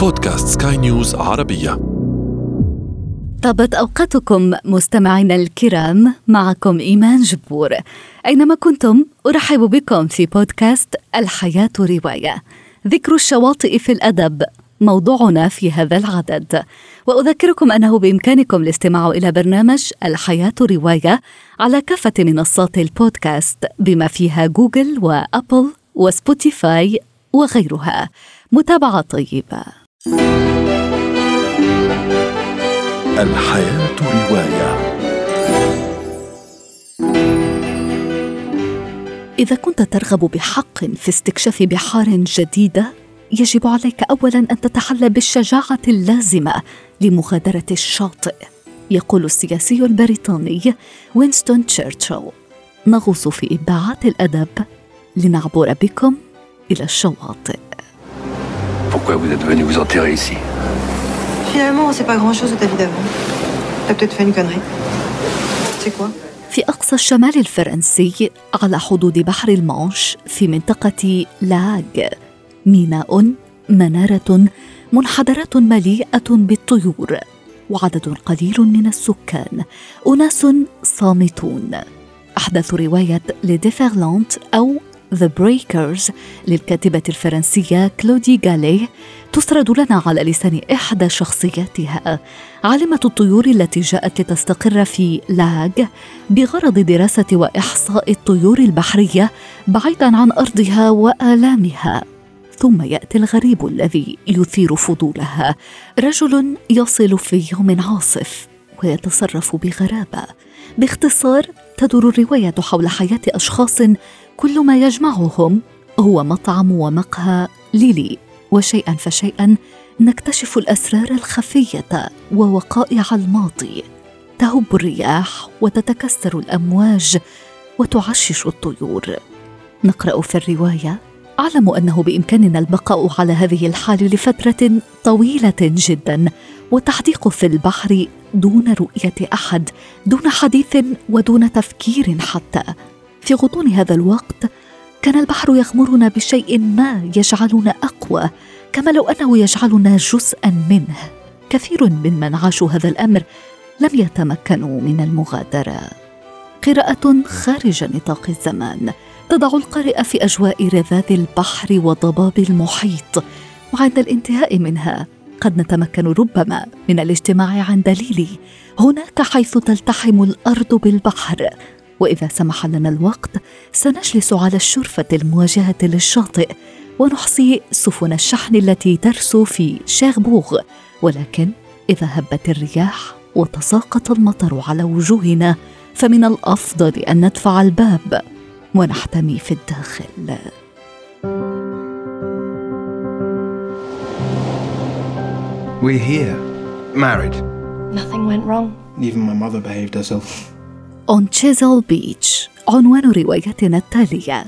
بودكاست سكاي نيوز عربية. طابت أوقاتكم مستمعينا الكرام معكم إيمان جبور. أينما كنتم أرحب بكم في بودكاست الحياة رواية. ذكر الشواطئ في الأدب موضوعنا في هذا العدد. وأذكركم أنه بإمكانكم الاستماع إلى برنامج الحياة رواية على كافة منصات البودكاست بما فيها جوجل وأبل وسبوتيفاي وغيرها. متابعة طيبة. الحياة رواية. إذا كنت ترغب بحق في استكشاف بحار جديدة يجب عليك اولا أن تتحلى بالشجاعة اللازمة لمغادرة الشاطئ يقول السياسي البريطاني وينستون تشرشل. نغوص في ابداعات الأدب. لنعبر بكم إلى الشواطئ. Pourquoi vous êtes venu vous enterrer ici Finalement, on sait pas grand-chose de ta vie d'avant. T'as peut-être fait une connerie. C'est quoi في أقصى الشمال الفرنسي على حدود بحر المانش في منطقة لاغ ميناء منارة منحدرة مليئة بالطيور وعدد قليل من السكان أناس صامتون أحدث رواية Les Déferlantes أو The Breakers للكاتبة الفرنسية كلودي غالي تسرد لنا على لسان إحدى شخصياتها عالمة الطيور التي جاءت لتستقر في لاغ بغرض دراسة وإحصاء الطيور البحرية بعيدا عن أرضها وآلامها. ثم يأتي الغريب الذي يثير فضولها. رجل يصل في يوم عاصف ويتصرف بغرابة. باختصار تدور الروايه حول حياة أشخاص كل ما يجمعهم هو مطعم ومقهى ليلي. وشيئا فشيئا نكتشف الأسرار الخفية ووقائع الماضي. تهب الرياح وتتكسر الأمواج وتعشش الطيور. نقرأ في الرواية أعلم أنه بإمكاننا البقاء على هذه الحال لفترة طويلة جدا والتحديق في البحر دون رؤية أحد دون حديث ودون تفكير حتى في غضون هذا الوقت كان البحر يغمرنا بشيء ما يجعلنا أقوى كما لو أنه يجعلنا جزءا منه. كثير ممن عاشوا هذا الأمر لم يتمكنوا من المغادرة. قراءة خارج نطاق الزمان. تضع القارئ في أجواء رذاذ البحر وضباب المحيط. وعند الانتهاء منها قد نتمكن ربما من الاجتماع عند ليلي هناك حيث تلتحم الأرض بالبحر. وإذا سمح لنا الوقت سنجلس على الشرفة المواجهة للشاطئ ونحصي سفن الشحن التي ترسو في شيربوغ ولكن إذا هبت الرياح وتساقط المطر على وجوهنا فمن الأفضل أن ندفع الباب ونحتمي في الداخل We're here, married. Nothing went wrong. Even my mother behaved herself. On Chisel Beach عنوان روايتنا التالية.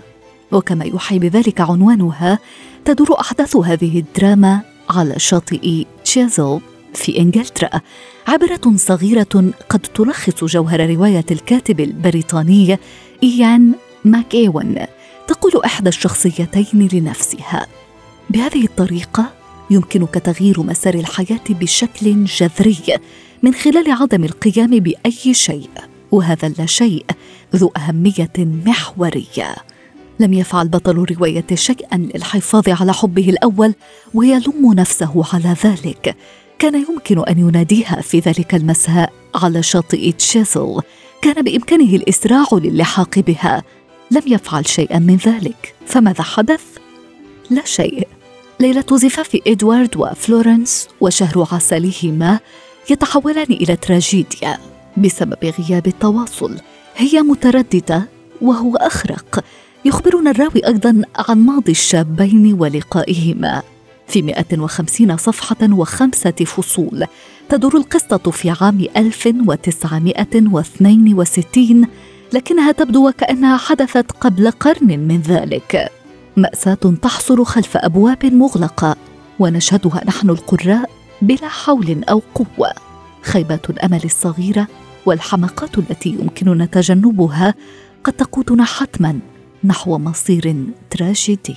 وكما يوحي بذلك عنوانها تدور أحداث هذه الدراما على شاطئ تشيزل في إنجلترا. عبرة صغيرة قد تلخص جوهر رواية الكاتب البريطاني إيان ماك إيون تقول إحدى الشخصيتين لنفسها بهذه الطريقة يمكنك تغيير مسار الحياة بشكل جذري من خلال عدم القيام بأي شيء. وهذا اللا شيء ذو أهمية محورية. لم يفعل بطل الرواية شيئا للحفاظ على حبه الأول ويلوم نفسه على ذلك. كان يمكن أن يناديها في ذلك المساء على شاطئ تشيزل. كان بإمكانه الإسراع للحاق بها. لم يفعل شيئا من ذلك. فماذا حدث؟ لا شيء. ليلة زفاف إدوارد وفلورنس وشهر عسلهما يتحولان إلى تراجيديا. بسبب غياب التواصل. هي مترددة وهو أخرق. يخبرنا الراوي أيضا عن ماضي الشابين ولقائهما. في 150 صفحة وخمسة فصول. تدور القصة في عام 1962 لكنها تبدو وكأنها حدثت قبل قرن من ذلك. مأساة تحصر خلف أبواب مغلقة ونشهدها نحن القراء بلا حول أو قوة. خيبات الأمل الصغيرة والحماقات التي يمكننا تجنبها قد تقودنا حتما نحو مصير تراجيدي.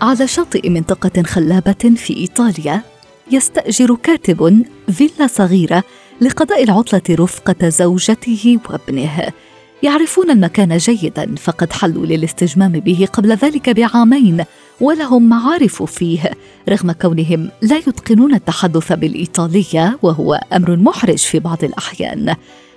على شاطئ منطقة خلابة في إيطاليا يستأجر كاتب فيلا صغيرة لقضاء العطلة رفقة زوجته وابنه. يعرفون المكان جيدا فقد حلوا للاستجمام به قبل ذلك بعامين ولهم معارف فيه. رغم كونهم لا يتقنون التحدث بالإيطالية وهو أمر محرج في بعض الأحيان.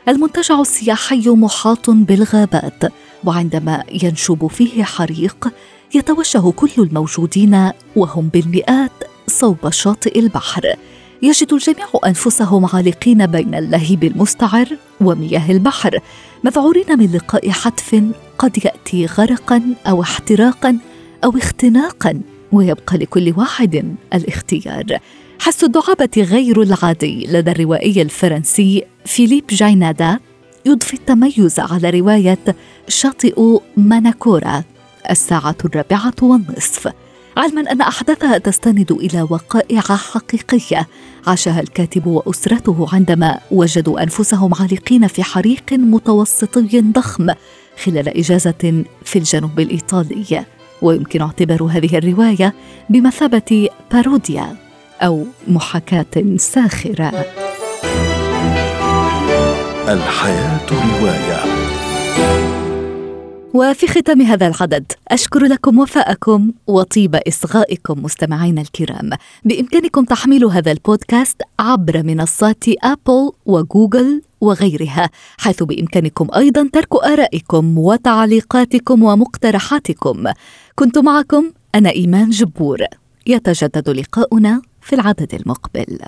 المنتجع السياحي محاط بالغابات وعندما ينشب فيه حريق يتوجه كل الموجودين وهم بالمئات. صوب شاطئ البحر. يجد الجميع أنفسهم عالقين بين اللهيب المستعر ومياه البحر. مذعورين من لقاء حتف قد يأتي غرقا أو احتراقا أو اختناقا ويبقى لكل واحد الاختيار. حس الدعابة غير العادي لدى الروائي الفرنسي فيليب جاينادا يضفي التميز على رواية شاطئ ماناكورا الساعة الرابعة والنصف. علما أن احداثها تستند إلى وقائع حقيقية. عاشها الكاتب وأسرته عندما وجدوا أنفسهم عالقين في حريق متوسطي ضخم خلال إجازة في الجنوب الإيطالي. ويمكن اعتبار هذه الرواية بمثابة باروديا أو محاكاة ساخرة. الحياة رواية. وفي ختام هذا العدد أشكر لكم وفاءكم وطيب إصغائكم مستمعينا الكرام. بإمكانكم تحميل هذا البودكاست عبر منصات أبل وجوجل وغيرها حيث بإمكانكم أيضا ترك آرائكم وتعليقاتكم ومقترحاتكم. كنت معكم أنا إيمان جبور. يتجدد لقاؤنا في العدد المقبل.